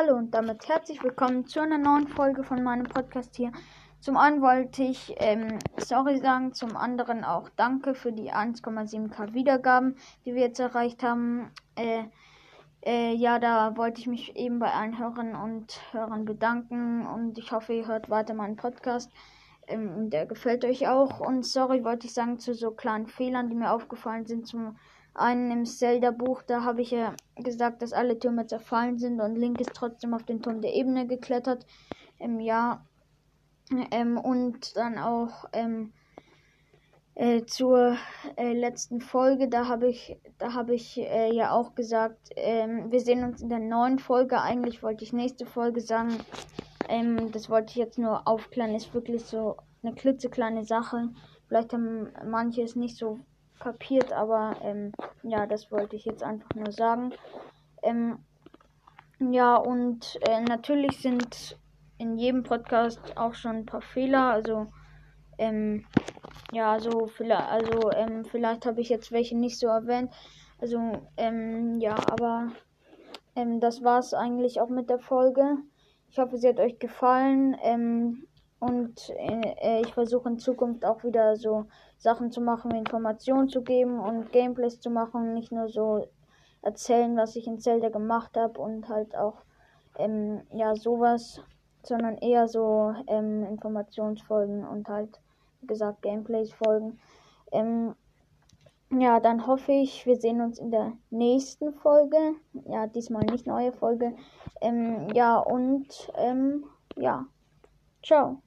Hallo und damit herzlich willkommen zu einer neuen Folge von meinem Podcast hier. Zum einen wollte ich ähm, sorry sagen, zum anderen auch danke für die 1,7k Wiedergaben, die wir jetzt erreicht haben. Äh, äh, ja, da wollte ich mich eben bei allen Hörern und Hörern bedanken und ich hoffe, ihr hört weiter meinen Podcast. Ähm, der gefällt euch auch. Und sorry, wollte ich sagen, zu so kleinen Fehlern, die mir aufgefallen sind. Zum einen im Zelda-Buch, da habe ich ja gesagt, dass alle Türme zerfallen sind und Link ist trotzdem auf den Turm der Ebene geklettert. Ähm, ja. Ähm, und dann auch ähm, äh, zur äh, letzten Folge, da habe ich, da habe ich äh, ja auch gesagt, ähm, wir sehen uns in der neuen Folge. Eigentlich wollte ich nächste Folge sagen. Ähm, das wollte ich jetzt nur aufklären. Ist wirklich so eine klitzekleine Sache. Vielleicht haben manche es nicht so kapiert, aber ähm, ja, das wollte ich jetzt einfach nur sagen. Ähm, ja, und äh, natürlich sind in jedem Podcast auch schon ein paar Fehler. Also, ähm, ja, so vielleicht, also, ähm, vielleicht habe ich jetzt welche nicht so erwähnt. Also, ähm, ja, aber ähm, das war es eigentlich auch mit der Folge. Ich hoffe, sie hat euch gefallen. Ähm, und äh, ich versuche in Zukunft auch wieder so Sachen zu machen, Informationen zu geben und Gameplays zu machen. Nicht nur so erzählen, was ich in Zelda gemacht habe und halt auch ähm, ja sowas, sondern eher so ähm, Informationsfolgen und halt, wie gesagt, Gameplays folgen. Ähm, ja, dann hoffe ich, wir sehen uns in der nächsten Folge. Ja, diesmal nicht neue Folge. Ähm, ja, und ähm, ja. Ciao.